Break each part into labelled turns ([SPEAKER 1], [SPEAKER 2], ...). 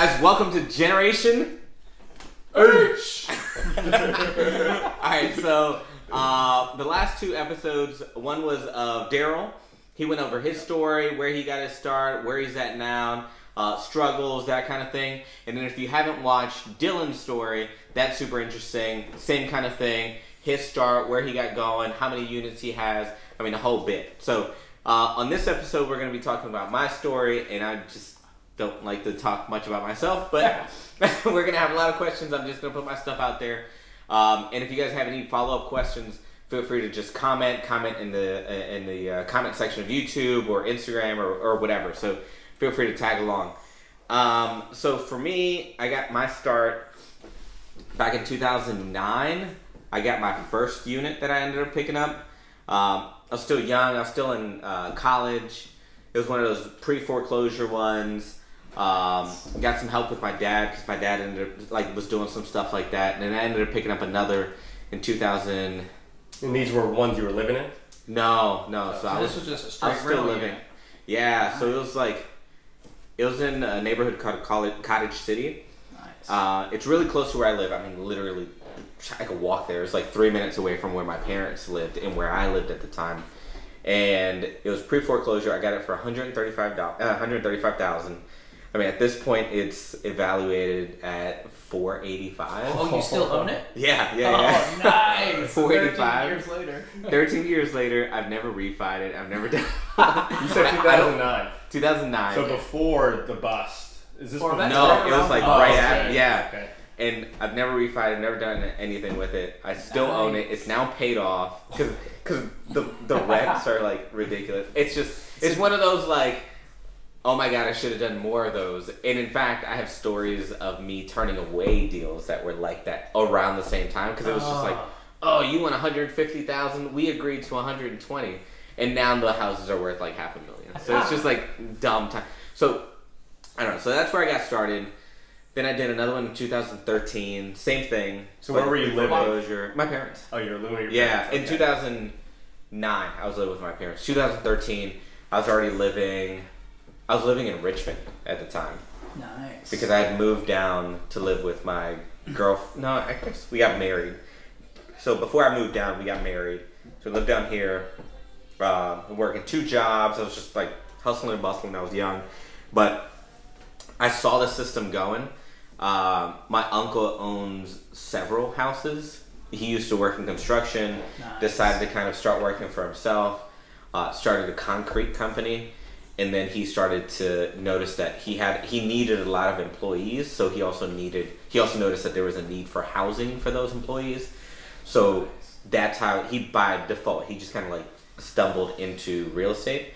[SPEAKER 1] guys, welcome to Generation H. Alright, so uh, the last two episodes, one was of Daryl. He went over his story, where he got his start, where he's at now, uh, struggles, that kind of thing. And then if you haven't watched Dylan's story, that's super interesting. Same kind of thing. His start, where he got going, how many units he has. I mean, a whole bit. So uh, on this episode, we're going to be talking about my story, and I just don't like to talk much about myself, but we're to have a lot of questions. I'm just to put my stuff out there. Um, and if you guys have any follow up questions, feel free to just comment, comment in the uh, in the uh, comment section of YouTube or Instagram or, or whatever. So feel free to tag along. Um, so for me, I got my start back in 2009. I got my first unit that I ended up picking up. Um, I was still young. I was still in uh, college. It was one of those pre foreclosure ones. Um, got some help with my dad because my dad ended up like was doing some stuff like that, and then I ended up picking up another in 2000.
[SPEAKER 2] And these were ones you were living in?
[SPEAKER 1] No, no. So,
[SPEAKER 3] So
[SPEAKER 1] I was,
[SPEAKER 3] this was just a
[SPEAKER 1] I
[SPEAKER 3] straight
[SPEAKER 1] was still living.
[SPEAKER 3] unit.
[SPEAKER 1] Yeah, so it was like it was in a neighborhood called College, Cottage City.
[SPEAKER 3] Nice.
[SPEAKER 1] Uh, it's really close to where I live. I mean, literally, I could walk there. It's like three minutes away from where my parents lived and where I lived at the time. And it was pre foreclosure. I got it for one hundred thirty five dollars, uh, one hundred thirty five thousand. I mean, at this point, it's evaluated at four eighty five.
[SPEAKER 3] oh, you still own it?
[SPEAKER 1] Yeah, yeah, yeah.
[SPEAKER 3] Oh, nice.
[SPEAKER 1] 485.
[SPEAKER 3] 13 years later.
[SPEAKER 1] 13 years later, I've never refied it. I've never done.
[SPEAKER 2] You said 2009.
[SPEAKER 1] 2009.
[SPEAKER 2] So before the bust. Is this
[SPEAKER 3] Or
[SPEAKER 2] before?
[SPEAKER 1] no, it was like
[SPEAKER 3] the
[SPEAKER 1] right
[SPEAKER 3] bus.
[SPEAKER 1] after. Yeah.
[SPEAKER 2] Okay.
[SPEAKER 1] and I've never refied. I've never done anything with it. I still own it. It's now paid off because the the rents are like ridiculous. It's just it's one of those like, oh my god, I should have done more of those. And in fact, I have stories of me turning away deals that were like that around the same time because it was just like, ah. oh, you want one hundred fifty thousand? We agreed to one hundred and twenty, and now the houses are worth like half a million. So it's just like dumb time. So I don't know. So that's where I got started. Then I did another one in 2013. Same thing.
[SPEAKER 2] So where were you living?
[SPEAKER 1] foreclosure. My parents.
[SPEAKER 2] Oh, you were living with your
[SPEAKER 1] Yeah,
[SPEAKER 2] parents,
[SPEAKER 1] in
[SPEAKER 2] okay.
[SPEAKER 1] 2009, I was living with my parents. 2013, I was already living. I was living in Richmond at the time
[SPEAKER 3] Nice.
[SPEAKER 1] because I had moved down to live with my girl. No, I guess we got married. So before I moved down, we got married. So I lived down here, uh, working two jobs. I was just like hustling and bustling I was young, but I saw the system going. Um, my uncle owns several houses. He used to work in construction.
[SPEAKER 3] Nice.
[SPEAKER 1] Decided to kind of start working for himself. Uh, started a concrete company, and then he started to notice that he had he needed a lot of employees. So he also needed he also noticed that there was a need for housing for those employees. So that's how he by default he just kind of like stumbled into real estate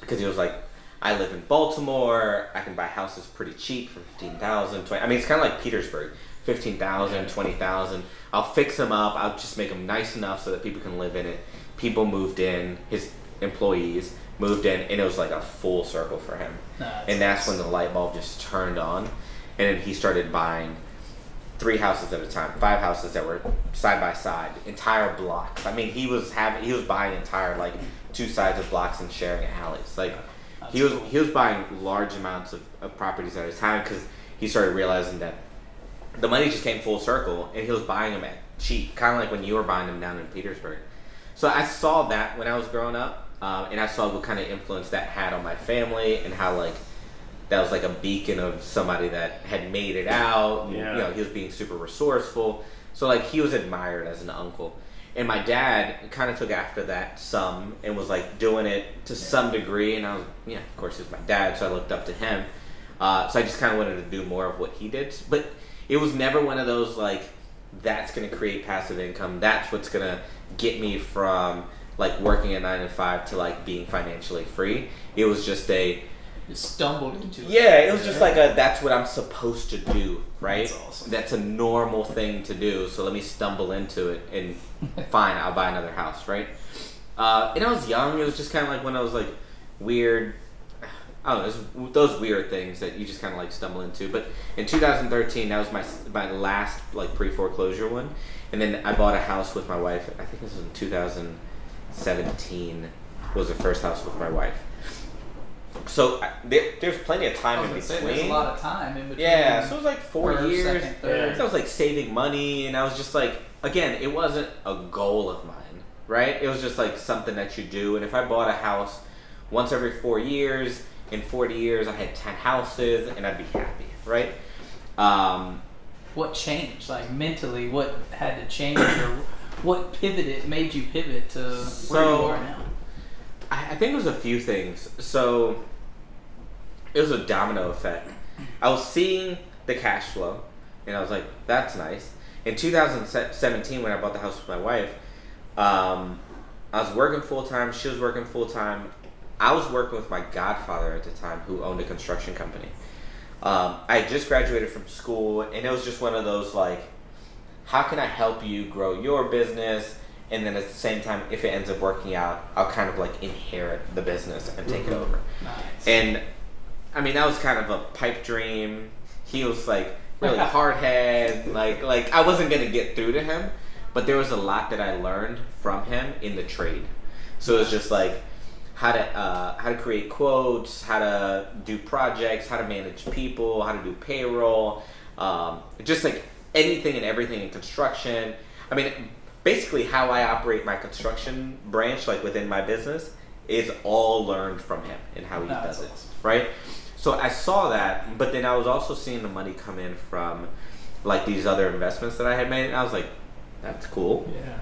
[SPEAKER 1] because he was like I live in Baltimore I can buy houses pretty cheap for 15,000 20 I mean it's kind of like Petersburg 15,000 20,000 I'll fix them up I'll just make them nice enough so that people can live in it people moved in his employees moved in and it was like a full circle for him
[SPEAKER 3] Nice.
[SPEAKER 1] and that's when the light bulb just turned on and then he started buying three houses at a time, five houses that were side by side, entire blocks. I mean, he was having he was buying entire like two sides of blocks and sharing alleys. Like he was
[SPEAKER 3] cool.
[SPEAKER 1] he was buying large amounts of, of properties at a time because he started realizing that the money just came full circle and he was buying them at cheap, kind of like when you were buying them down in Petersburg. So I saw that when I was growing up, um, and I saw what kind of influence that had on my family and how like that was like a beacon of somebody that had made it out. and,
[SPEAKER 2] Yeah.
[SPEAKER 1] You know, he was being super resourceful. So like he was admired as an uncle. And my dad kind of took after that some and was like doing it to some degree. And I was, yeah, of course, he was my dad, so I looked up to him. Uh, so I just kind of wanted to do more of what he did. But it was never one of those like, that's going to create passive income. That's what's going to get me from like working a nine to five to like being financially free. It was just a,
[SPEAKER 3] You stumbled into it.
[SPEAKER 1] yeah, it was just like a that's what I'm supposed to do, right?
[SPEAKER 3] That's awesome.
[SPEAKER 1] That's a normal thing to do. So let me stumble into it and fine, I'll buy another house, right? Uh, and I was young. It was just kind of like when I was like weird. I don't know, it was those weird things that you just kind of like stumble into. But in 2013, that was my my last like pre foreclosure one, and then I bought a house with my wife. I think this was in 2017. Was the first house with my wife. so I, there, there's plenty of time in between.
[SPEAKER 3] there's a lot of time in between.
[SPEAKER 1] Yeah, so it was like four
[SPEAKER 3] first,
[SPEAKER 1] years.
[SPEAKER 3] second.
[SPEAKER 1] So I was like saving money, and I was just like, again, it wasn't a goal of mine, right? It was just like something that you do. And if I bought a house once every four years, in 40 years, I had 10 houses, and I'd be happy, right? Um,
[SPEAKER 3] What changed? Like mentally, what had to change, or what pivoted made you pivot to where you are now?
[SPEAKER 1] I, I think it was a few things. So it was a domino effect. I was seeing the cash flow, and I was like, "That's nice." In 2017, when I bought the house with my wife, um, I was working full time. She was working full time. I was working with my godfather at the time, who owned a construction company. Um, I had just graduated from school, and it was just one of those like, how can I help you grow your business? And then at the same time, if it ends up working out, I'll kind of like inherit the business and take it over.
[SPEAKER 3] Nice.
[SPEAKER 1] And I mean, that was kind of a pipe dream. He was like really hard head. Like like I wasn't gonna get through to him, but there was a lot that I learned from him in the trade. So it was just like how to uh, how to create quotes, how to do projects, how to manage people, how to do payroll, um, just like anything and everything in construction. I mean, basically how I operate my construction branch, like within my business, is all learned from him and how he does it,
[SPEAKER 3] awesome.
[SPEAKER 1] right? So I saw that, but then I was also seeing the money come in from like these other investments that I had made, and I was like, that's cool
[SPEAKER 2] Yeah.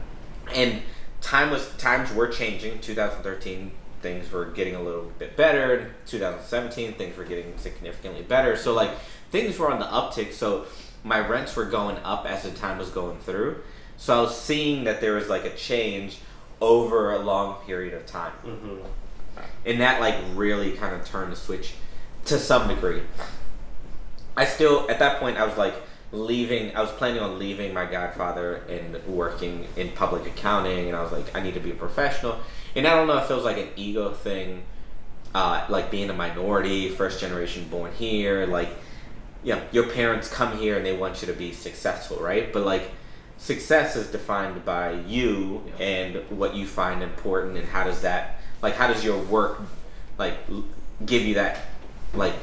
[SPEAKER 1] and time was times were changing 2013 things were getting a little bit better 2017 things were getting significantly better so like things were on the uptick so my rents were going up as the time was going through. So i was seeing that there was like a change over a long period of time.
[SPEAKER 2] Mm-hmm.
[SPEAKER 1] and that like really kind of turned the switch to some degree. I still at that point i was like leaving i was planning on leaving my godfather and working in public accounting and i was like i need to be a professional. And i don't know if it was like an ego thing uh, like being a minority first generation born here like you know, your parents come here and they want you to be successful right but like success is defined by you
[SPEAKER 3] Yeah.
[SPEAKER 1] and what you find important and how does that like how does your work like give you that like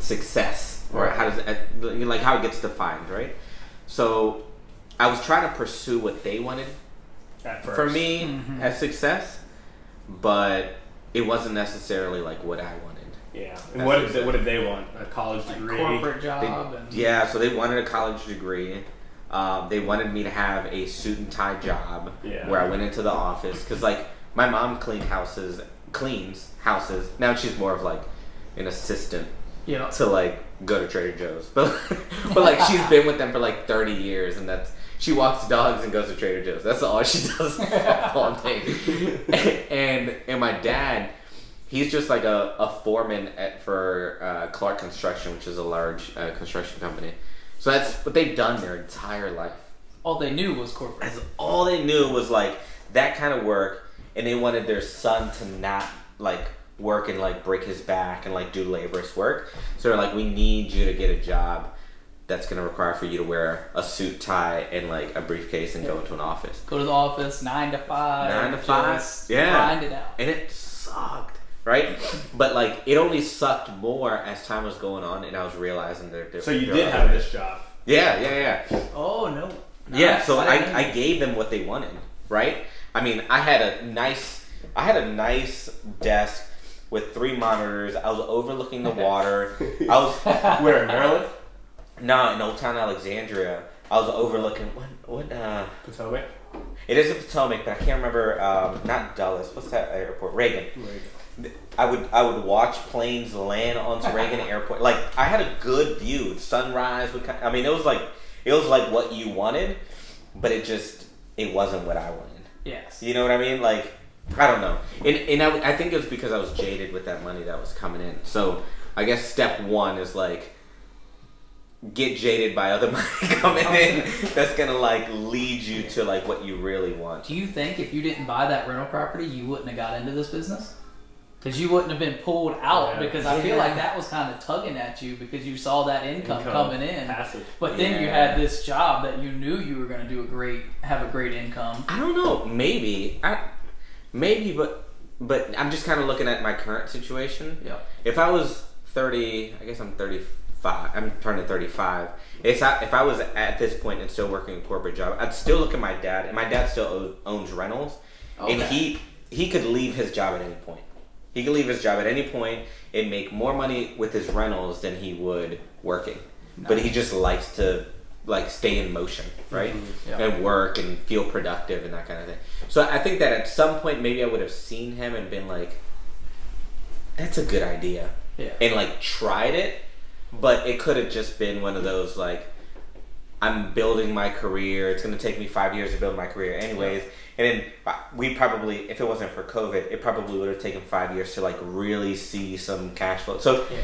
[SPEAKER 1] success or
[SPEAKER 2] Right.
[SPEAKER 1] how does it like how it gets defined right so i was trying to pursue what they wanted
[SPEAKER 2] At first.
[SPEAKER 1] for me
[SPEAKER 3] Mhm.
[SPEAKER 1] as success but it wasn't necessarily like what i wanted
[SPEAKER 2] Yeah. And what did,
[SPEAKER 1] what
[SPEAKER 2] they, what did they want? A college
[SPEAKER 3] like
[SPEAKER 2] degree?
[SPEAKER 3] corporate
[SPEAKER 1] They-
[SPEAKER 3] job and
[SPEAKER 1] yeah so they wanted a college degree um, they wanted me to have a suit and tie job
[SPEAKER 2] Yeah.
[SPEAKER 1] where i went into the office because like my mom cleaned houses cleans houses now she's more of like an assistant
[SPEAKER 3] you
[SPEAKER 1] to like go to Trader Joe's, but but like she's been with them for like thirty years, and that's she walks dogs and goes to Trader Joe's. That's all she does all day. and and my dad, he's just like a, a foreman at for uh, Clark Construction, which is a large uh, construction company. So that's what they've done their entire life.
[SPEAKER 3] all they knew was corporate.
[SPEAKER 1] That's all they knew was like that kind of work, and they wanted their son to not like work and like break his back and like do laborious work. So they're like, we need you to get a job that's gonna require for you to wear a suit, tie, and like a briefcase and go into an office.
[SPEAKER 3] Go to the office nine to five.
[SPEAKER 1] Nine to five, yeah.
[SPEAKER 3] Grind it out.
[SPEAKER 1] And it sucked, right? But like, it only sucked more as time was going on, and I was realizing that there.
[SPEAKER 2] So you did have this job.
[SPEAKER 1] Yeah, yeah, yeah.
[SPEAKER 3] Oh no.
[SPEAKER 1] Yeah, so I, I gave them what they wanted, right? I mean, I had a nice I had a nice desk with three monitors. I was overlooking the water. I was
[SPEAKER 2] Where in Maryland?
[SPEAKER 1] no in Old Town Alexandria. I was overlooking what what uh
[SPEAKER 2] Potomac.
[SPEAKER 1] it is a Potomac, but I can't remember um not Dulles. What's that airport? Reagan. I would I would watch planes land onto Reagan Airport. Like I had a good view. Sunrise would. I mean, it was like it was like what you wanted, but it just it wasn't what I wanted.
[SPEAKER 3] Yes.
[SPEAKER 1] You know what I mean? Like I don't know. And and I, I think it was because I was jaded with that money that was coming in. So I guess step one is like get jaded by other money coming in. That's gonna like lead you to like what you really want.
[SPEAKER 3] Do you think if you didn't buy that rental property, you wouldn't have got into this business? Because you wouldn't have been pulled out.
[SPEAKER 2] Yeah.
[SPEAKER 3] Because I feel like that was kind of tugging at you because you saw that income,
[SPEAKER 2] Income,
[SPEAKER 3] coming in.
[SPEAKER 2] Passive.
[SPEAKER 3] But then you had this job that you knew you were going to do a great, have a great income.
[SPEAKER 1] I don't know. Maybe I, maybe, but but I'm just kind of looking at my current situation.
[SPEAKER 3] Yeah.
[SPEAKER 1] If I was 30, I guess I'm 35. I'm turning 35. It's not, if I was at this point and still working a corporate job, I'd still look at my dad, and my dad still owns rentals, and he he could leave his job at any point. He could leave his job at any point and make more money with his rentals than he would working. But he just likes to like stay in motion, mm-hmm. right?
[SPEAKER 3] Yeah.
[SPEAKER 1] And work and feel productive and that kind of thing. So I think that at some point maybe I would have seen him and been like, "That's a good idea,"
[SPEAKER 3] Yeah.
[SPEAKER 1] and like tried it. But it could have just been one of those like, I'm building my career. It's going to take me five years to build my career, anyways. And then uh, we probably, if it wasn't for COVID, it probably would have taken five years to like really see some cash flow. So
[SPEAKER 3] Yeah.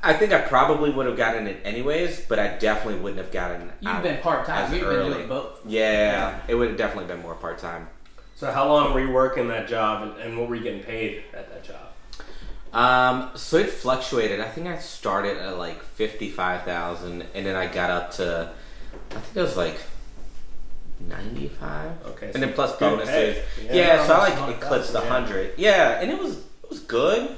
[SPEAKER 1] I think I probably would have gotten it anyways, but I definitely wouldn't have gotten.
[SPEAKER 3] It.
[SPEAKER 1] You've
[SPEAKER 3] been part time. You've
[SPEAKER 1] early.
[SPEAKER 3] been doing both.
[SPEAKER 1] Yeah, it would have definitely been more part time.
[SPEAKER 2] So how long were you working that job, and, and what were you getting paid at that job?
[SPEAKER 1] Um, so it fluctuated. I think I started at like fifty five thousand, and then I got up to, I think it was like ninety five.
[SPEAKER 2] Okay,
[SPEAKER 1] and then plus bonuses.
[SPEAKER 2] pay.
[SPEAKER 1] Yeah,
[SPEAKER 2] Yeah.
[SPEAKER 1] so I like
[SPEAKER 3] 100,000,
[SPEAKER 1] eclipsed the
[SPEAKER 2] yeah.
[SPEAKER 1] hundred. Yeah, and it was it was good,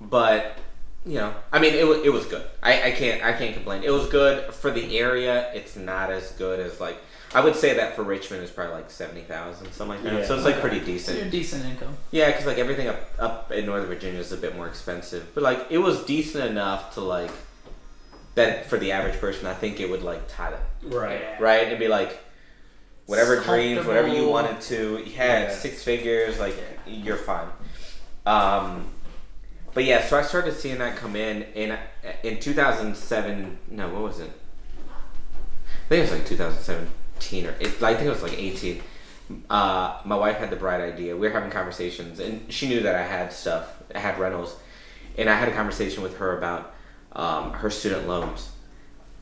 [SPEAKER 1] but you know, I mean, it was it was good. I, I can't I can't complain. It was good for the area. It's not as good as like I would say that for Richmond is probably like seventy thousand, something like that.
[SPEAKER 2] Yeah.
[SPEAKER 1] So it's like
[SPEAKER 3] Okay.
[SPEAKER 1] pretty
[SPEAKER 3] So
[SPEAKER 1] decent.
[SPEAKER 3] you're decent income.
[SPEAKER 1] Yeah, because like everything up up in Northern Virginia is a bit more expensive, but like it was decent enough to like that for the average person. I think it would like tie them
[SPEAKER 2] Right.
[SPEAKER 1] Right. It'd be like whatever dreams, whatever you wanted to. You had
[SPEAKER 2] Yeah.
[SPEAKER 1] six figures, like you're fine. Um, but yeah, so I started seeing that come in in in 2007. No, what was it? I think it was like 2017 or it, I think it was like 18. Uh, my wife had the bright idea. We were having conversations, and she knew that I had stuff. I had rentals, and I had a conversation with her about um, her student loans.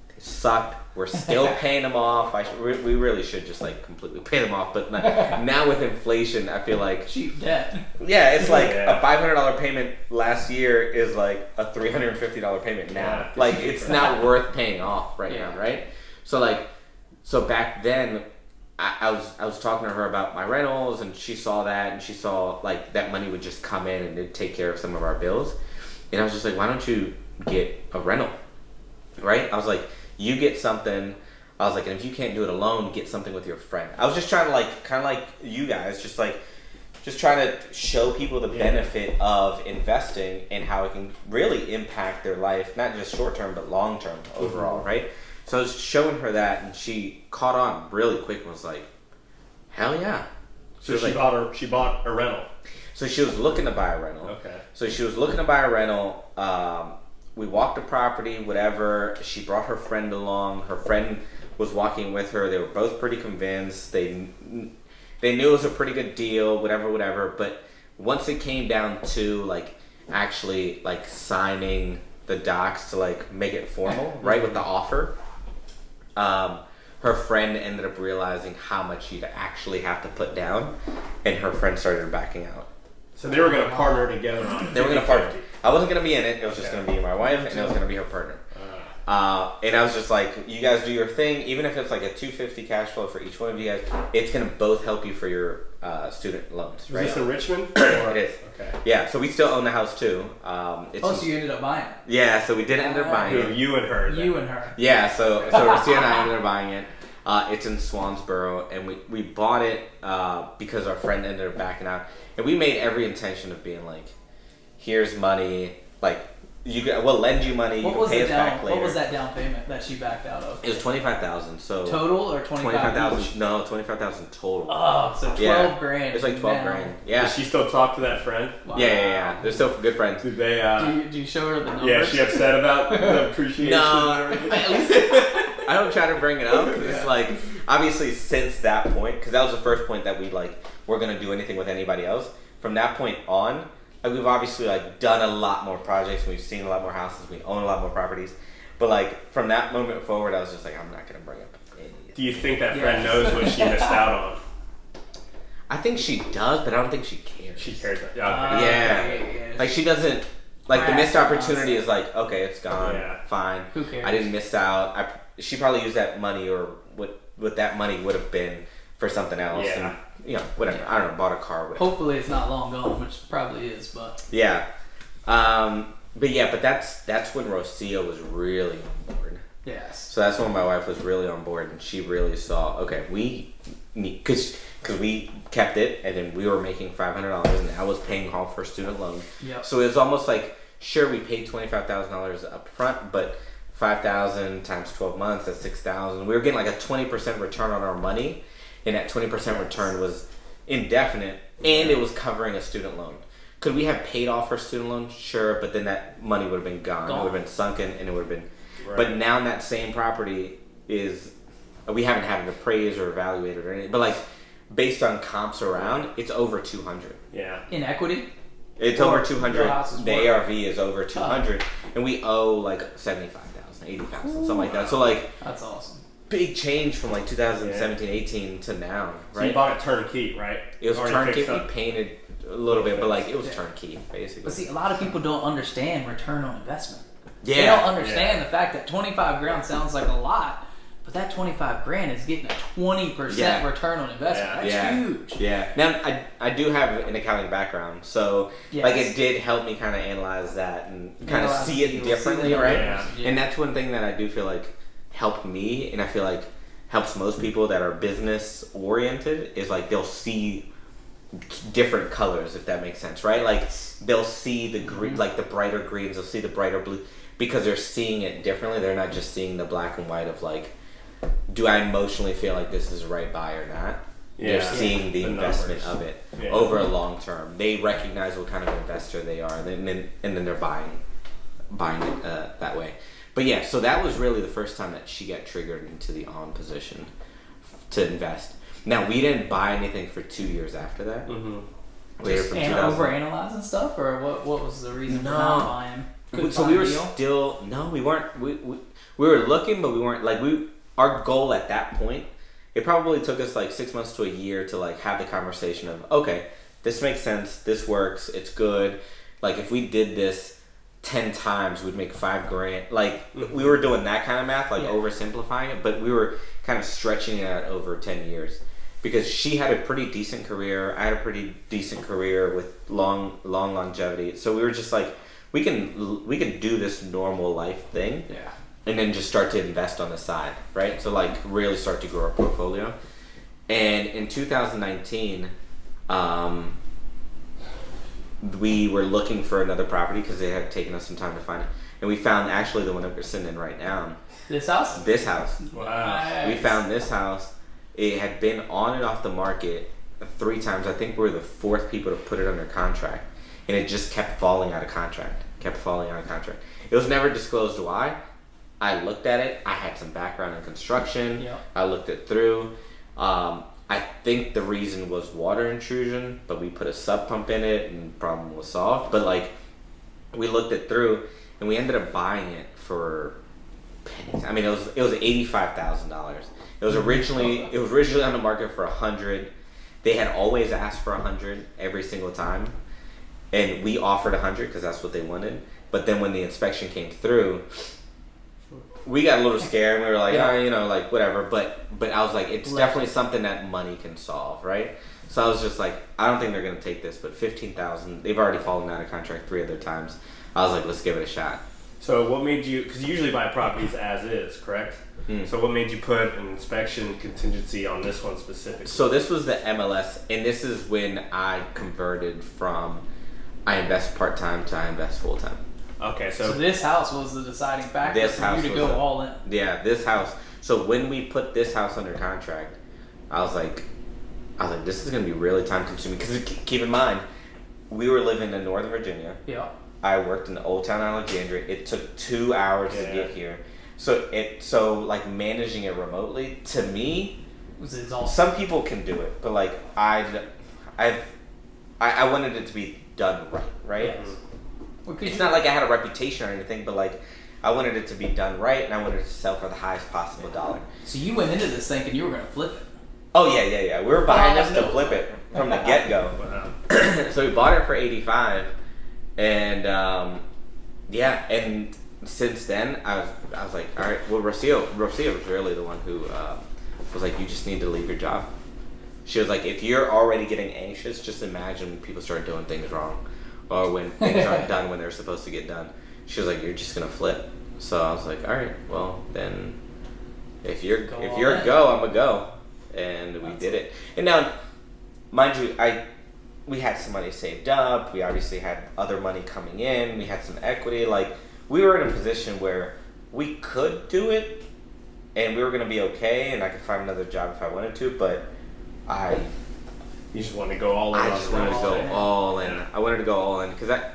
[SPEAKER 1] They sucked. We're still paying them off. I sh- we we really should just like completely pay them off. But now now with inflation, I feel like
[SPEAKER 3] Cheap debt.
[SPEAKER 1] yeah, it's like
[SPEAKER 2] Yeah.
[SPEAKER 1] a five hundred dollar payment last year is like a three hundred and fifty dollar payment now.
[SPEAKER 2] Yeah.
[SPEAKER 1] Like it's not worth paying off right
[SPEAKER 3] Yeah.
[SPEAKER 1] now, right? So like, so back then, I, I was I was talking to her about my rentals, and she saw that, and she saw like that money would just come in and it'd take care of some of our bills, and I was just like, why don't you get a rental, right? I was like, you get something. I was like, and if you can't do it alone, get something with your friend. I was just trying to like, kind of like you guys, just like just trying to show people the benefit of investing and how it can really impact their life, not just short term but long term overall, right? So I was showing her that, and she caught on really quick and was like, "Hell yeah!"
[SPEAKER 2] So she
[SPEAKER 1] like,
[SPEAKER 2] bought a she bought a rental.
[SPEAKER 1] so she was looking to buy a rental.
[SPEAKER 2] Okay.
[SPEAKER 1] So she was looking to buy a rental. Um, we walked the property, whatever. She brought her friend along. Her friend was walking with her. They were both pretty convinced. They they knew it was a pretty good deal, whatever, whatever. But once it came down to like actually like signing the docs to like make it formal, right, with the offer, um, her friend ended up realizing how much she'd actually have to put down, and her friend started backing out.
[SPEAKER 2] So they were going to partner together.
[SPEAKER 1] They were gonna partner. I wasn't gonna be in it. It was just
[SPEAKER 2] Okay.
[SPEAKER 1] gonna be my wife, and it was gonna be her partner.
[SPEAKER 2] Uh,
[SPEAKER 1] Uh, and I was just like, you guys do your thing. Even if it's like a two fifty cash flow for each one of you guys, it's gonna both help you for your uh, student loans,
[SPEAKER 2] was
[SPEAKER 1] right?
[SPEAKER 2] this in Richmond?
[SPEAKER 1] It is.
[SPEAKER 2] Okay.
[SPEAKER 1] Yeah. So we still own the house too. Um, it's
[SPEAKER 3] Oh, so you ended up buying it.
[SPEAKER 1] yeah. So we did end up
[SPEAKER 3] Ah.
[SPEAKER 1] buying it.
[SPEAKER 2] you and her. then.
[SPEAKER 3] You and her.
[SPEAKER 1] Yeah, so so Rocio and I ended up buying it. Uh, it's in Swansboro, and we, we bought it uh, because our friend ended up backing out, and we made every intention of being like, "Here's money, like you get, we'll lend you money, you
[SPEAKER 3] What
[SPEAKER 1] can
[SPEAKER 3] was
[SPEAKER 1] pay
[SPEAKER 3] the
[SPEAKER 1] us
[SPEAKER 3] down?
[SPEAKER 1] back later."
[SPEAKER 3] What was that down payment that she backed out of?
[SPEAKER 1] It was twenty five thousand. So
[SPEAKER 3] Total or twenty
[SPEAKER 1] twenty five
[SPEAKER 3] five
[SPEAKER 1] thousand. No, twenty five thousand total.
[SPEAKER 3] Oh, so twelve
[SPEAKER 1] Yeah.
[SPEAKER 3] grand.
[SPEAKER 1] it's like twelve
[SPEAKER 3] now.
[SPEAKER 1] grand. Yeah.
[SPEAKER 2] Does she still talk to that friend?
[SPEAKER 3] Wow.
[SPEAKER 1] yeah, yeah, yeah. They're still good friends.
[SPEAKER 2] Did they? Uh,
[SPEAKER 3] Do you, do you show her the numbers?
[SPEAKER 2] yeah, she upset about the appreciation.
[SPEAKER 1] No, at least I don't try to bring it up. 'cause It's like obviously since that point, because that was the first point that we like we're gonna do anything with anybody else. From that point on, like we've obviously like done a lot more projects. We've seen a lot more houses. We own a lot more properties. But like from that moment forward, I was just like, I'm not gonna bring up any.
[SPEAKER 2] Do you think that
[SPEAKER 3] Yeah.
[SPEAKER 2] friend knows what she missed out on?
[SPEAKER 1] I think she does, but I don't think she cares.
[SPEAKER 2] She cares.
[SPEAKER 3] Uh,
[SPEAKER 2] Yeah. okay.
[SPEAKER 1] Yeah. Like she doesn't. Like the missed opportunity is like okay, it's gone,
[SPEAKER 2] Yeah.
[SPEAKER 1] fine.
[SPEAKER 3] Who cares?
[SPEAKER 1] I didn't miss out. I she probably used that money or what what that money would have been for something else.
[SPEAKER 2] Yeah.
[SPEAKER 1] And you know, whatever. I don't know, bought a car, whatever.
[SPEAKER 3] Hopefully, it's not long gone, which probably is. But
[SPEAKER 1] Yeah. Um, but yeah, but that's that's when Rocio was really on board.
[SPEAKER 3] yes,
[SPEAKER 1] So that's when my wife was really on board, and she really saw, okay, we need because because we kept it, and then we were making five hundred dollars, and I was paying off her student loan.
[SPEAKER 3] Yep.
[SPEAKER 1] So it was almost like, sure, we paid twenty five thousand dollars up front, but five thousand times twelve months, that's six thousand. We were getting like a twenty percent return on our money, and that twenty percent return was indefinite, and it was covering a student loan. Could we have paid off her student loan? Sure, but then that money would have been gone. It would have been sunken, and it would have been.
[SPEAKER 2] Right.
[SPEAKER 1] But now that same property is, we haven't had it appraised or evaluated or anything. But like, based on comps around, it's over two hundred.
[SPEAKER 2] yeah.
[SPEAKER 3] in equity.
[SPEAKER 1] It's
[SPEAKER 3] Or
[SPEAKER 1] over two hundred.
[SPEAKER 3] your house is
[SPEAKER 1] The
[SPEAKER 3] worth-
[SPEAKER 1] ARV is over two hundred, and we owe like 75,000, 80,000, something like that. So like,
[SPEAKER 3] That's awesome.
[SPEAKER 1] Big change from like 2017, 18 to now, right?
[SPEAKER 2] So you bought it turnkey, right?
[SPEAKER 1] it was
[SPEAKER 2] Already
[SPEAKER 1] turnkey. We painted a little bit, but like it was turnkey basically.
[SPEAKER 3] But see, a lot of people don't understand return on investment.
[SPEAKER 1] yeah,
[SPEAKER 3] They don't understand
[SPEAKER 2] Yeah.
[SPEAKER 3] the fact that 25 grand sounds like a lot, but that 25 grand is getting a 20%
[SPEAKER 1] Yeah.
[SPEAKER 3] return on investment.
[SPEAKER 2] Yeah.
[SPEAKER 3] That's
[SPEAKER 1] yeah,
[SPEAKER 3] huge.
[SPEAKER 1] Yeah. Now I, I do have an accounting background, so like it did help me kind of analyze that and kind of see it differently, right?
[SPEAKER 3] yeah.
[SPEAKER 1] And that's one thing that I do feel like helped me, and I feel like helps most people that are business oriented is like they'll see different colors, if that makes sense, right? Like they'll see the green, like the brighter greens, they'll see the brighter blue because they're seeing it differently. They're not just seeing the black and white of like, do I emotionally feel like this is the right buy or not? They're
[SPEAKER 2] Yeah.
[SPEAKER 1] seeing the,
[SPEAKER 2] The
[SPEAKER 1] investment
[SPEAKER 2] numbers.
[SPEAKER 1] of it
[SPEAKER 2] Yeah.
[SPEAKER 1] over a long term. They recognize what kind of investor they are, and then and then they're buying buying it uh, that way. But yeah, so that was really the first time that she got triggered into the on position to invest. Now we didn't buy anything for two years after that.
[SPEAKER 2] Mm-hmm.
[SPEAKER 1] Later
[SPEAKER 3] Just
[SPEAKER 1] from
[SPEAKER 3] and overanalyzing stuff, or what? What was the reason for
[SPEAKER 1] No.
[SPEAKER 3] not buying? Couldn't
[SPEAKER 1] so
[SPEAKER 3] find
[SPEAKER 1] we were
[SPEAKER 3] deal?
[SPEAKER 1] still no, we weren't. We, we we were looking, but we weren't like we. Our goal at that point, it probably took us like six months to a year to like have the conversation of okay, this makes sense, this works, it's good. Like if we did this ten times, we'd make five grand. Like we were doing that kind of math, like
[SPEAKER 3] Yeah.
[SPEAKER 1] oversimplifying it, but we were kind of stretching it out over ten years. Because she had a pretty decent career, I had a pretty decent career with long, long longevity. So we were just like, we can we can do this normal life thing
[SPEAKER 3] Yeah.
[SPEAKER 1] and then just start to invest on the side right so like really start to grow our portfolio and in 2019 um, we were looking for another property because it had taken us some time to find it and we found actually the one that we're sitting in right now
[SPEAKER 3] This house.
[SPEAKER 1] this house
[SPEAKER 2] Wow.
[SPEAKER 1] we found this house. It had been on and off the market three times. I think we were the fourth people to put it under contract, and it just kept falling out of contract. Kept falling out of contract. It was never disclosed why. I looked at it. I had some background in construction.
[SPEAKER 3] Yeah.
[SPEAKER 1] I looked it through. Um, I think the reason was water intrusion, but we put a sump pump in it, and problem was solved. But like, we looked it through, and we ended up buying it for pennies. I mean, it was it was eighty five thousand dollars. It was originally it was originally on the market for a hundred. They had always asked for a hundred every single time, and we offered a hundred because that's what they wanted. But then when the inspection came through, we got a little scared. and We were like,
[SPEAKER 3] Yeah.
[SPEAKER 1] oh, you know, like whatever. But but I was like, it's
[SPEAKER 3] Right.
[SPEAKER 1] definitely something that money can solve, right? So I was just like, I don't think they're gonna take this. But fifteen thousand, they've already fallen out of contract three other times. I was like, let's give it a shot.
[SPEAKER 2] So what made you? Because you usually buy properties as is, correct?
[SPEAKER 1] Mm.
[SPEAKER 2] So what made you put an inspection contingency on this one specifically?
[SPEAKER 1] So this was the MLS, and this is when I converted from I invest part time to I invest full time.
[SPEAKER 2] Okay,
[SPEAKER 3] So
[SPEAKER 2] so,
[SPEAKER 3] this house was the deciding factor
[SPEAKER 1] This
[SPEAKER 3] for
[SPEAKER 1] house
[SPEAKER 3] you to
[SPEAKER 1] was
[SPEAKER 3] go
[SPEAKER 1] the-
[SPEAKER 3] all in.
[SPEAKER 1] Yeah, this house. So when we put this house under contract, I was like, I was like, this is gonna be really time consuming. Because keep in mind, we were living in Northern Virginia.
[SPEAKER 3] Yeah.
[SPEAKER 1] I worked in the Old Town Alexandria. It took two hours to get here. So it so like managing it remotely to me
[SPEAKER 3] Was it all
[SPEAKER 1] some people can do it, but like I, I've, I, I wanted it to be done right, right?
[SPEAKER 3] Yes. Well,
[SPEAKER 1] It's not like I had a reputation or anything, but like I wanted it to be done right, and I wanted it to sell for the highest possible dollar.
[SPEAKER 3] So you went into this thinking you were going to flip it.
[SPEAKER 1] Oh yeah, yeah, yeah. We were buying this to flip it from the get go. so we bought it for eighty five, and um, yeah, and since then I was I was like, all right. Well, Rocio Rocio was really the one who uh, was like, you just need to leave your job. She was like, if you're already getting anxious, just imagine when people start doing things wrong, or when things aren't done when they're supposed to get done. She was like, you're just gonna flip. So I was like, all right, well then, if you're
[SPEAKER 3] Go
[SPEAKER 1] if you're a go, I'm a go, and we did it. And now, mind you, I we had some money saved up. We obviously had other money coming in. We had some equity. Like we were in a position where we could do it, and we were gonna be okay, and I could find another job if I wanted to. But I
[SPEAKER 2] You just want to go all in.
[SPEAKER 1] I just
[SPEAKER 2] the
[SPEAKER 1] wanted to go
[SPEAKER 3] in.
[SPEAKER 1] all in. I wanted to go all in because I,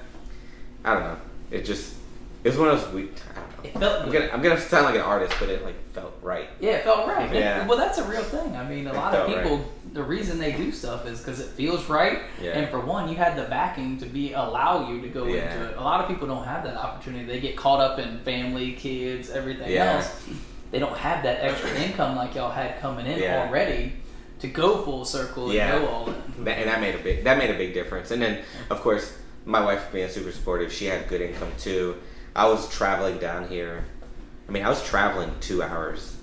[SPEAKER 1] I don't know. It just it was one of those weak. I don't know.
[SPEAKER 3] It felt
[SPEAKER 1] I'm gonna I'm gonna sound like an artist, but it like felt right.
[SPEAKER 3] Yeah, it felt right.
[SPEAKER 1] Yeah.
[SPEAKER 3] Well, that's a real thing. I mean, a
[SPEAKER 1] It
[SPEAKER 3] lot of
[SPEAKER 1] felt
[SPEAKER 3] people, the reason they do stuff is because it feels right.
[SPEAKER 1] Yeah.
[SPEAKER 3] And for one, you had the backing to be allow you to go
[SPEAKER 1] Yeah.
[SPEAKER 3] into it. A lot of people don't have that opportunity. They get caught up in family, kids, everything
[SPEAKER 1] Yeah.
[SPEAKER 3] else. They don't have that extra income like y'all had coming in
[SPEAKER 1] Yeah.
[SPEAKER 3] already to go full circle and
[SPEAKER 1] Yeah.
[SPEAKER 3] go all in.
[SPEAKER 1] That, and that made a big that made a big difference. And then of course my wife being super supportive, she had good income too. I was traveling down here. I mean, I was traveling two hours.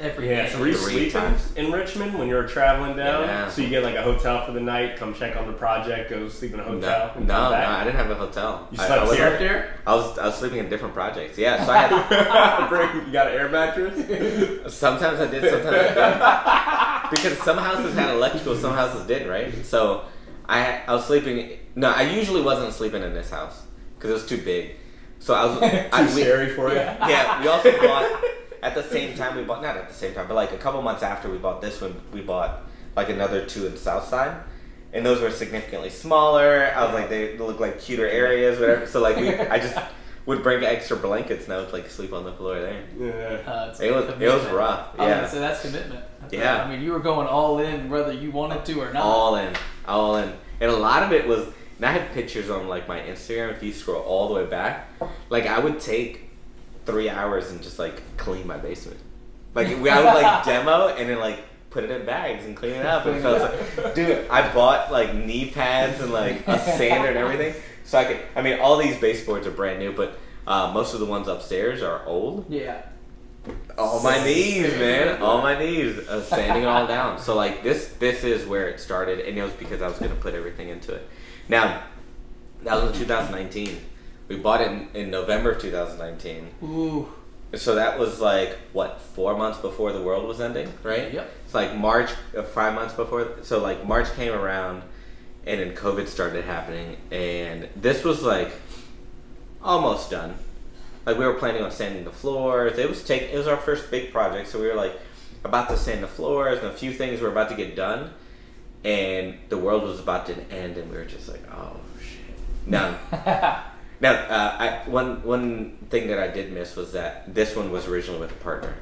[SPEAKER 3] Every
[SPEAKER 2] Yeah,
[SPEAKER 3] day.
[SPEAKER 2] so were you
[SPEAKER 1] Three
[SPEAKER 2] sleeping
[SPEAKER 1] times.
[SPEAKER 2] in Richmond when you were traveling down?
[SPEAKER 1] Yeah.
[SPEAKER 2] So you get like a hotel for the night, come check on the project, go sleep in a hotel,
[SPEAKER 1] no,
[SPEAKER 2] and
[SPEAKER 1] no,
[SPEAKER 2] come back?
[SPEAKER 1] I didn't have a hotel.
[SPEAKER 2] You
[SPEAKER 1] I-
[SPEAKER 2] slept
[SPEAKER 1] I, was,
[SPEAKER 2] here?
[SPEAKER 3] there?
[SPEAKER 1] I was I was sleeping in different projects. Yeah, so I had
[SPEAKER 2] Bring- you got an air mattress?
[SPEAKER 1] Sometimes I did, sometimes I didn't. Because some houses had electrical, some houses didn't, right? So I I was sleeping. No, I usually wasn't sleeping in this house because it was too big. So I was.
[SPEAKER 2] Too
[SPEAKER 1] I, we,
[SPEAKER 2] scary for you?
[SPEAKER 3] Yeah.
[SPEAKER 1] yeah, we also bought at the same time. We bought not at the same time, but like a couple months after we bought this one, we bought like another two in the South Side, and those were significantly smaller. I was like, they look like cuter areas, whatever. So like, we, I just would bring extra blankets now to like sleep on the floor there.
[SPEAKER 2] Yeah.
[SPEAKER 3] Uh,
[SPEAKER 1] It was- it was rough, yeah.
[SPEAKER 3] gonna say that's commitment.
[SPEAKER 1] Yeah.
[SPEAKER 3] I mean, you were going all in whether you wanted to or not.
[SPEAKER 1] all in, all in, and a lot of it was. And I had pictures on like my Instagram. If you scroll all the way back, like I would take three hours and just like clean my basement. Like we, I would like demo and then like put it in bags and clean it up. And so I was like, dude, I bought like knee pads and like a sander and everything, so I could. I mean, all these baseboards are brand new, but uh, most of the ones upstairs are old.
[SPEAKER 3] Yeah.
[SPEAKER 1] All my knees, man. All my knees. Uh, sanding it all down. So like this, this is where it started, and it was because I was gonna put everything into it. Now, that was in 2019. We bought it in, in November of 2019.
[SPEAKER 3] Ooh.
[SPEAKER 1] So that was like what four months before the world was ending, right?
[SPEAKER 3] Yep.
[SPEAKER 1] It's like March, uh, five months before. So like March came around, and then COVID started happening, and this was like almost done. Like we were planning on sanding the floors. It was take. It was our first big project, so we were like about to sand the floors, and a few things were about to get done, and the world was about to end, and we were just like, oh shit. Now, now, uh, I, one one thing that I did miss was that this one was originally with a partner,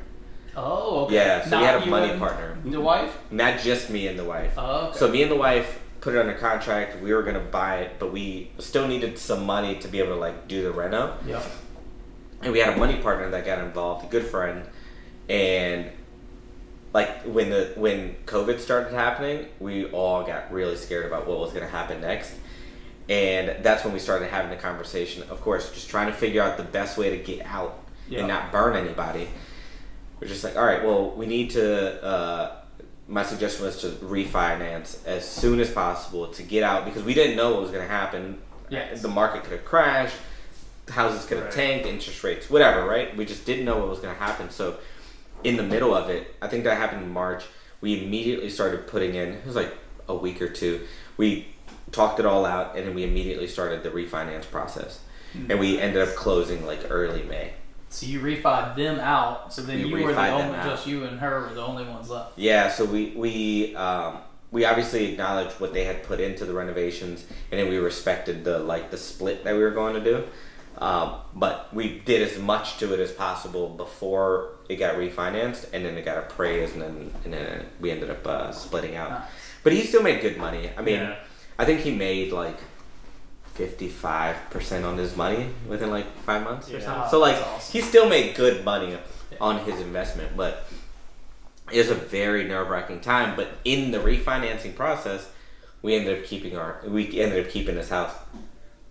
[SPEAKER 3] oh, okay.
[SPEAKER 1] Yeah, so we had a money partner.
[SPEAKER 3] The wife?
[SPEAKER 1] not just me and the wife.
[SPEAKER 3] Oh, okay.
[SPEAKER 1] So me and the wife put it under contract. We were gonna buy it, but we still needed some money to be able to like do the reno.
[SPEAKER 3] Yep.
[SPEAKER 1] And we had a money partner that got involved, a good friend, and like when the when COVID started happening, we all got really scared about what was gonna happen next. And that's when we started having the conversation. Of course, just trying to figure out the best way to get out
[SPEAKER 3] Yeah.
[SPEAKER 1] and not burn anybody. We're just like, all right, well, we need to. Uh, my suggestion was to refinance as soon as possible to get out because we didn't know what was going to happen.
[SPEAKER 3] Yes.
[SPEAKER 1] The market could have crashed, houses could have
[SPEAKER 2] Right.
[SPEAKER 1] tanked, interest rates, whatever, right? We just didn't know what was going to happen. So, in the middle of it, I think that happened in March. We immediately started putting in. It was like a week or two. We talked it all out, and then we immediately started the refinance process. Hmm. And we ended up closing like early May.
[SPEAKER 3] So you refied them out. So then
[SPEAKER 1] We
[SPEAKER 3] you were the only, just you and her were the only ones left.
[SPEAKER 1] Yeah, so we we um, we obviously acknowledged what they had put into the renovations, and then we respected the like the split that we were going to do. Um, but we did as much to it as possible before it got refinanced, and then it got appraised, and then and then we ended up uh, splitting out.
[SPEAKER 3] Nice.
[SPEAKER 1] But he still made good money. I mean,
[SPEAKER 2] Yeah.
[SPEAKER 1] I think he made like fifty five percent on his money within like five months or
[SPEAKER 2] Yeah.
[SPEAKER 1] something. So like
[SPEAKER 3] awesome.
[SPEAKER 1] he still made good money on his investment, but it was a very nerve wracking time. But in the refinancing process, we ended up keeping our we ended up keeping this house.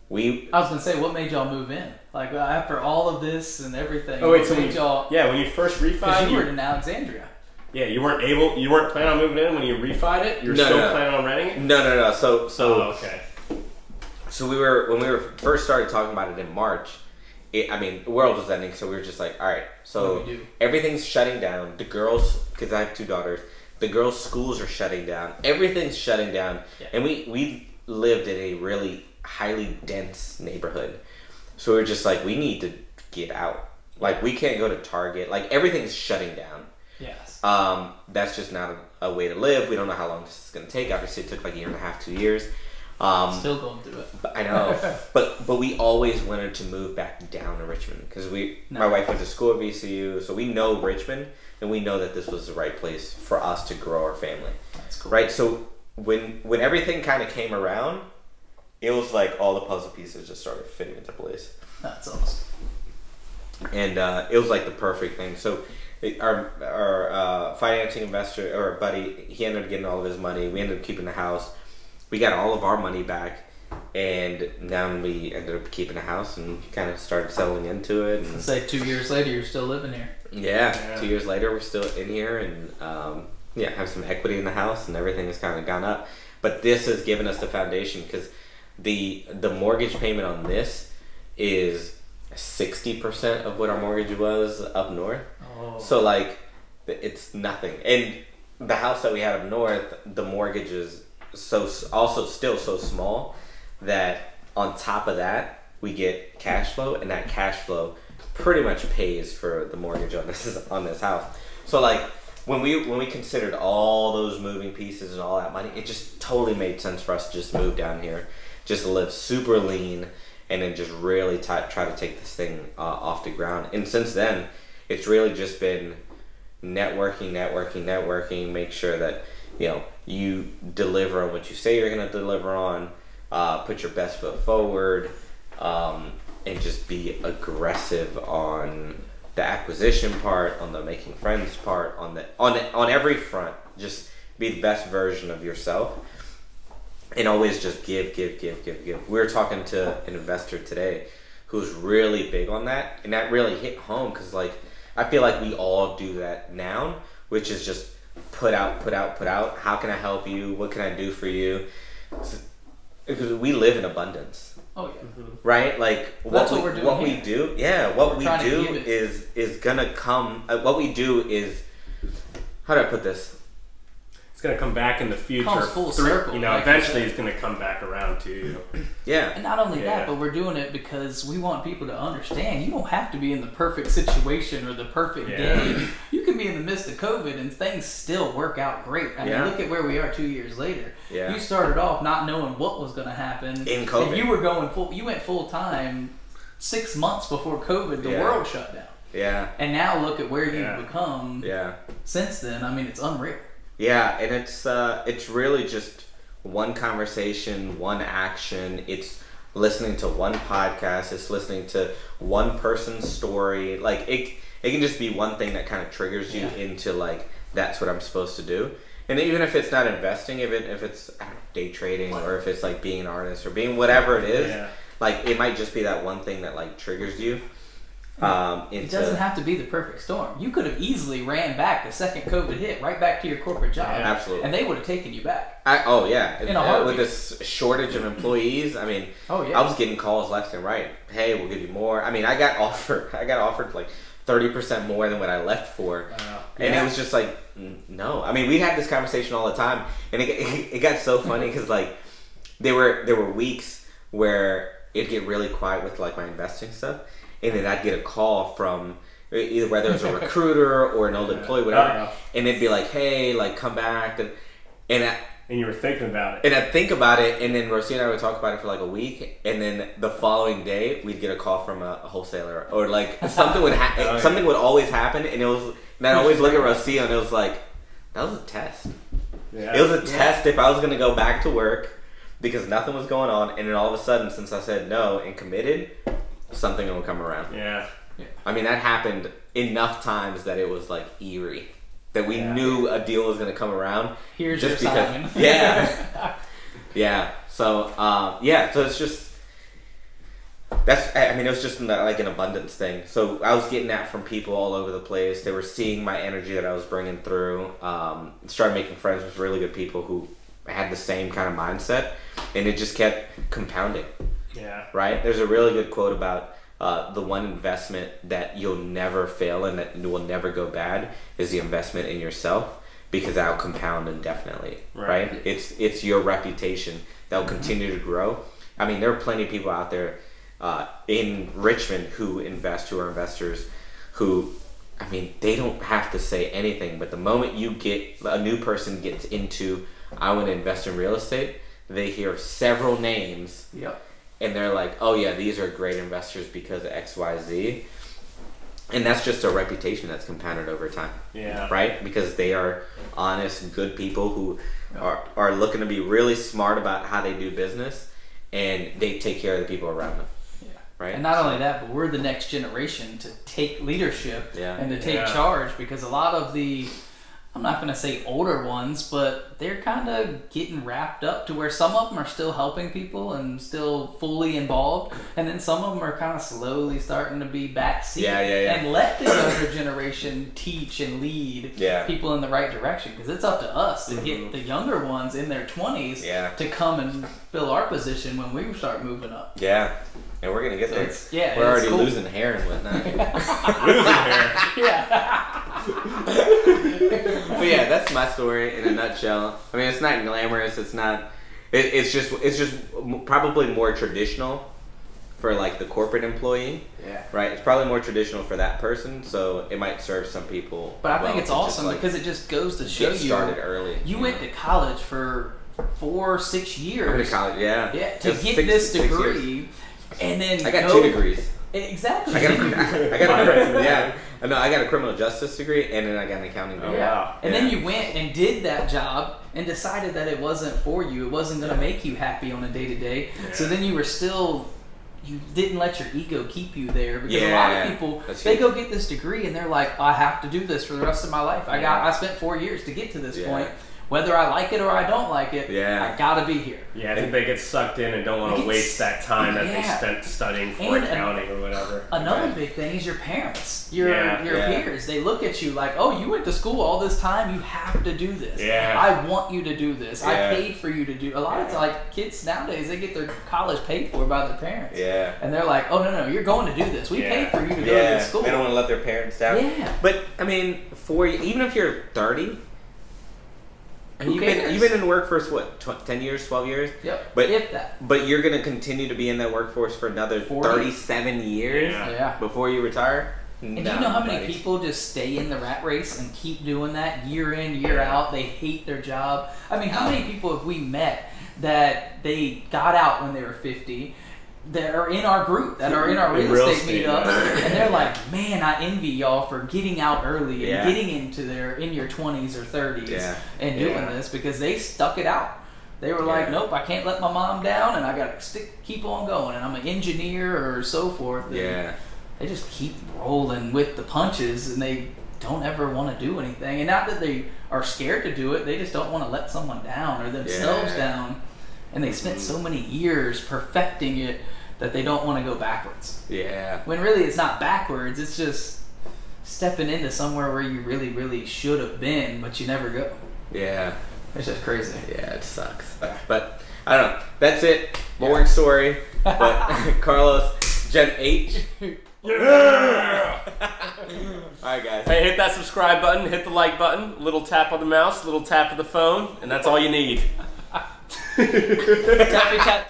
[SPEAKER 1] We
[SPEAKER 3] I was gonna say, what made y'all move in? Like uh, after all of this and everything.
[SPEAKER 2] Oh wait,
[SPEAKER 3] what
[SPEAKER 2] so
[SPEAKER 3] made
[SPEAKER 2] you,
[SPEAKER 3] y'all?
[SPEAKER 2] yeah, when you first
[SPEAKER 3] Because
[SPEAKER 2] refined,
[SPEAKER 3] you were in Alexandria.
[SPEAKER 2] Yeah, you weren't able. You weren't planning on moving in when you refied it. You're
[SPEAKER 1] No,
[SPEAKER 2] still
[SPEAKER 1] no, no.
[SPEAKER 2] planning on renting it.
[SPEAKER 1] No, no, no. So, so,
[SPEAKER 2] oh, okay.
[SPEAKER 1] So we were when we were first started talking about it in March. It, I mean, the world was ending, so we were just like, all right. So
[SPEAKER 3] What do we do?
[SPEAKER 1] everything's shutting down. The girls, because I have two daughters, the girls' schools are shutting down. Everything's shutting down,
[SPEAKER 3] Yeah.
[SPEAKER 1] and we we lived in a really highly dense neighborhood. So we were just like, we need to get out. Like we can't go to Target. Like everything's shutting down.
[SPEAKER 3] Yes.
[SPEAKER 1] Um, that's just not a, a way to live. We don't know how long this is going to take. Obviously, it took like a year and a half, two years. Um,
[SPEAKER 3] Still going through it.
[SPEAKER 1] I know, but but we always wanted to move back down to Richmond because we, my wife went to school at VCU, so we know Richmond, and we know that this was the right place for us to grow our family,
[SPEAKER 3] That's cool.
[SPEAKER 1] right? So when when everything kind of came around, it was like all the puzzle pieces just started fitting into place
[SPEAKER 3] That's awesome.
[SPEAKER 1] and uh, it was like the perfect thing. So our our uh, financing investor or buddy, he ended up getting all of his money. We ended up keeping the house. We got all of our money back, and then we ended up keeping the house and kind of started settling into it. And
[SPEAKER 3] Say two years later, you're still living here.
[SPEAKER 1] yeah,
[SPEAKER 2] Yeah.
[SPEAKER 1] two years later, we're still in here, and um, yeah, have some equity in the house, and everything has kind of gone up. But this has given us the foundation because the the mortgage payment on this is sixty percent of what our mortgage was up north.
[SPEAKER 3] Oh.
[SPEAKER 1] So like, it's nothing. And the house that we had up north, the mortgage is so also still so small that on top of that we get cash flow, and that cash flow pretty much pays for the mortgage on this on this house. So like when we when we considered all those moving pieces and all that money, it just totally made sense for us to just move down here, just live super lean, and then just really t- try to take this thing uh, off the ground. And since then, it's really just been networking, networking, networking. Make sure that you know you deliver on what you say you're going to deliver on. Uh, put your best foot forward, um, and just be aggressive on the acquisition part, on the making friends part, on the on the, on every front. Just be the best version of yourself, and always just give, give, give, give, give. We were talking to an investor today who's really big on that, and that really hit home because like I feel like we all do that now, which is just put out, put out, put out. How can I help you? What can I do for you? Because we live in abundance
[SPEAKER 3] Oh yeah.
[SPEAKER 1] right? Like what,
[SPEAKER 3] That's
[SPEAKER 1] we,
[SPEAKER 3] what we're doing
[SPEAKER 1] what we do, yeah, what
[SPEAKER 3] We're
[SPEAKER 1] we do
[SPEAKER 3] give it-
[SPEAKER 1] is is gonna come. Uh, what we do is, how do I put this?
[SPEAKER 2] It's gonna come back in the future.
[SPEAKER 3] Comes full
[SPEAKER 2] Through-
[SPEAKER 3] circle,
[SPEAKER 2] You know,
[SPEAKER 3] like you
[SPEAKER 2] eventually
[SPEAKER 3] said.
[SPEAKER 2] it's gonna come back around to you.
[SPEAKER 1] Yeah,
[SPEAKER 3] And not only
[SPEAKER 2] Yeah.
[SPEAKER 3] that, but we're doing it because we want people to understand you don't have to be in the perfect situation or the perfect
[SPEAKER 2] Yeah.
[SPEAKER 3] day. You can be in the midst of COVID and things still work out great. I
[SPEAKER 1] Yeah.
[SPEAKER 3] mean, look at where we are two years later.
[SPEAKER 1] Yeah.
[SPEAKER 3] You started off not knowing what was going to happen.
[SPEAKER 1] In COVID.
[SPEAKER 3] And you were going full, you went full time six months before COVID, the
[SPEAKER 1] Yeah.
[SPEAKER 3] world shut down.
[SPEAKER 1] yeah,
[SPEAKER 3] And now look at where
[SPEAKER 2] Yeah.
[SPEAKER 3] you've become
[SPEAKER 1] yeah,
[SPEAKER 3] since then. I mean, it's unreal.
[SPEAKER 1] Yeah, and it's uh, it's really just one conversation, one action. It's listening to one podcast. It's listening to one person's story. Like it, it can just be one thing that kind of triggers you
[SPEAKER 3] Yeah.
[SPEAKER 1] into like that's what I'm supposed to do. And even if it's not investing, if it if it's know, day trading or if it's like being an artist or being whatever it is,
[SPEAKER 2] Yeah.
[SPEAKER 1] like it might just be that one thing that like triggers you. Um,
[SPEAKER 3] It doesn't have to be the perfect storm. You could have easily ran back the second COVID hit, right back to your corporate job.
[SPEAKER 2] Yeah.
[SPEAKER 1] Absolutely.
[SPEAKER 3] And they would have taken you back.
[SPEAKER 1] I, oh yeah,
[SPEAKER 3] In a
[SPEAKER 1] Uh,
[SPEAKER 3] heartbeat.
[SPEAKER 1] with this shortage of employees, I mean,
[SPEAKER 3] Oh, yeah.
[SPEAKER 1] I was getting calls left and right. Hey, we'll give you more. I mean, I got offered, I got offered like thirty percent more than what I left for, and
[SPEAKER 3] Yeah.
[SPEAKER 1] it was just like, no. I mean, we had this conversation all the time, and it, it, got so funny because like there were there were weeks where it'd get really quiet with like my investing stuff, and then I'd get a call from either whether it's a recruiter or an old employee, whatever,
[SPEAKER 2] Uh-oh.
[SPEAKER 1] and it'd be like, hey, like come back, and and. I,
[SPEAKER 2] And you were thinking about it.
[SPEAKER 1] and I'd think about it, and then Rosie and I would talk about it for like a week, and then the following day we'd get a call from a, a wholesaler, or like something would happen.
[SPEAKER 2] Oh, yeah.
[SPEAKER 1] Something would always happen, and it was. And I'd always look at Rosie, and it was like, that was a test.
[SPEAKER 2] Yeah.
[SPEAKER 1] It was a
[SPEAKER 3] Yeah.
[SPEAKER 1] test if I was going to go back to work because nothing was going on, and then all of a sudden, since I said no and committed, something will come around.
[SPEAKER 2] yeah. yeah.
[SPEAKER 1] I mean, that happened enough times that it was like eerie. That we
[SPEAKER 2] Yeah.
[SPEAKER 1] knew a deal was going to come around.
[SPEAKER 3] Here's
[SPEAKER 1] just
[SPEAKER 3] your
[SPEAKER 1] because,
[SPEAKER 3] Simon.
[SPEAKER 1] yeah, yeah. So, uh, yeah. So it's just that's I I mean it was just an, like an abundance thing. So I was getting that from people all over the place. They were seeing my energy that I was bringing through. Um, started making friends with really good people who had the same kind of mindset, and it just kept compounding.
[SPEAKER 2] Yeah.
[SPEAKER 1] Right? There's a really good quote about uh, the one investment that you'll never fail and that will never go bad is the investment in yourself because that'll compound indefinitely.
[SPEAKER 2] Right.
[SPEAKER 1] Right? It's it's your reputation that will continue to grow. I mean, there are plenty of people out there uh, in Richmond who invest, who are investors, who, I mean, they don't have to say anything, but the moment you get a new person gets into, I want to invest in real estate, they hear several names
[SPEAKER 3] Yep.
[SPEAKER 1] And they're like, oh yeah, these are great investors because of X, Y, Z. And that's just a reputation that's compounded over time
[SPEAKER 2] Yeah.
[SPEAKER 1] right? Because they are honest, good people who are, are looking to be really smart about how they do business, and they take care of the people around them,
[SPEAKER 3] Yeah.
[SPEAKER 1] right?
[SPEAKER 3] And not only that, but we're the next generation to take leadership
[SPEAKER 1] Yeah.
[SPEAKER 3] and to take
[SPEAKER 2] Yeah.
[SPEAKER 3] charge because a lot of the I'm not going to say older ones, but they're kind of getting wrapped up to where some of them are still helping people and still fully involved, and then some of them are kind of slowly starting to be backseat
[SPEAKER 1] Yeah, yeah, yeah.
[SPEAKER 3] and let the younger generation teach and lead
[SPEAKER 1] Yeah.
[SPEAKER 3] people in the right direction because it's up to us to get mm-hmm. the younger ones in their 20s
[SPEAKER 1] Yeah.
[SPEAKER 3] to come and fill our position when we start moving up.
[SPEAKER 1] yeah, and we're gonna get
[SPEAKER 3] So
[SPEAKER 1] there.
[SPEAKER 3] it's- yeah,
[SPEAKER 1] we're already
[SPEAKER 3] cool.
[SPEAKER 1] losing hair and whatnot.
[SPEAKER 2] Losing hair.
[SPEAKER 3] Yeah.
[SPEAKER 1] but yeah, that's my story in a nutshell. I mean, it's not glamorous. It's not. It, it's just. It's just probably more traditional for like the corporate employee,
[SPEAKER 3] yeah.
[SPEAKER 1] right? It's probably more traditional for that person, so it might serve some people.
[SPEAKER 3] But I think it's awesome
[SPEAKER 1] like,
[SPEAKER 3] because it just goes to show you
[SPEAKER 1] started early.
[SPEAKER 3] you went to college for four, six years.
[SPEAKER 1] I went to college, yeah.
[SPEAKER 3] Yeah, to get
[SPEAKER 1] six-
[SPEAKER 3] this degree, and then
[SPEAKER 1] I got
[SPEAKER 3] go-
[SPEAKER 1] two degrees.
[SPEAKER 3] Exactly.
[SPEAKER 1] I got a, I got a, yeah. I know. I got a criminal justice degree and then I got an accounting
[SPEAKER 2] Oh,
[SPEAKER 1] degree.
[SPEAKER 3] Yeah.
[SPEAKER 2] wow.
[SPEAKER 3] And
[SPEAKER 1] Yeah.
[SPEAKER 3] then you went and did that job and decided that it wasn't for you. It wasn't going to make you happy on a day to day. So then you were still. You didn't let your ego keep you there because a lot of people they go get this degree and they're like, I have to do this for the rest of my life. I got I spent four years to get to this
[SPEAKER 1] Yeah.
[SPEAKER 3] point. Whether I like it or I don't like it,
[SPEAKER 1] Yeah.
[SPEAKER 3] I gotta be here.
[SPEAKER 2] Yeah, I think they get sucked in and don't want to waste that time that they spent studying for
[SPEAKER 3] And-
[SPEAKER 2] accounting or whatever.
[SPEAKER 3] Another
[SPEAKER 1] Right.
[SPEAKER 3] big thing is your parents, your
[SPEAKER 2] Yeah,
[SPEAKER 3] your
[SPEAKER 1] yeah.
[SPEAKER 3] peers. They look at you like, "Oh, you went to school all this time. You have to do this.
[SPEAKER 2] Yeah.
[SPEAKER 3] I want you to do this. I paid for you to do." A lot of
[SPEAKER 1] Yeah.
[SPEAKER 3] like kids nowadays, they get their college paid for by their parents.
[SPEAKER 1] Yeah.
[SPEAKER 3] And they're like, "Oh no, no, you're going to do this. We
[SPEAKER 2] Yeah.
[SPEAKER 3] paid for you to go to
[SPEAKER 1] Yeah.
[SPEAKER 3] this school."
[SPEAKER 1] They don't want to let their parents down.
[SPEAKER 3] Yeah.
[SPEAKER 1] But I mean, for even if you're 30, and
[SPEAKER 3] Who
[SPEAKER 1] you've been you've been in the workforce what tw- 10 years, 12 years,
[SPEAKER 3] Yep.
[SPEAKER 1] But-
[SPEAKER 3] if that.
[SPEAKER 1] but you're gonna continue to be in that workforce for another
[SPEAKER 3] 40.
[SPEAKER 1] 37 years
[SPEAKER 2] Yeah.
[SPEAKER 3] Yeah.
[SPEAKER 1] before you retire.
[SPEAKER 3] And do you know how many people just stay in the rat race and keep doing that year in, year out? They hate their job. I mean, how many people have we met that they got out when they were 50 that are in our group, that are in our real,
[SPEAKER 2] real
[SPEAKER 3] estate
[SPEAKER 2] yeah.
[SPEAKER 3] and they're like, man, I envy y'all for getting out early
[SPEAKER 1] Yeah.
[SPEAKER 3] and getting into their, in your 20s or 30s
[SPEAKER 1] Yeah.
[SPEAKER 3] and doing
[SPEAKER 2] Yeah.
[SPEAKER 3] this because they stuck it out. They were like, nope, I can't let my mom down and I gotta stick, keep on going and I'm an engineer or so forth. and-
[SPEAKER 1] Yeah.
[SPEAKER 3] they just keep rolling with the punches and they don't ever want to do anything. And not that they are scared to do it, they just don't want to let someone down or themselves down. And they spent so many years perfecting it that they don't want to go backwards.
[SPEAKER 1] Yeah.
[SPEAKER 3] When really it's not backwards, it's just stepping into somewhere where you really, really should have been, but you never go.
[SPEAKER 1] Yeah.
[SPEAKER 3] It's just crazy.
[SPEAKER 1] Yeah, it sucks. But I don't know. That's it. Boring story. But Carlos, Gen H.
[SPEAKER 2] Yeah!
[SPEAKER 1] All right, guys.
[SPEAKER 2] hey, hit that subscribe button, hit the like button, little tap on the mouse, little tap of the phone, and that's all you need.
[SPEAKER 3] Tappy tap.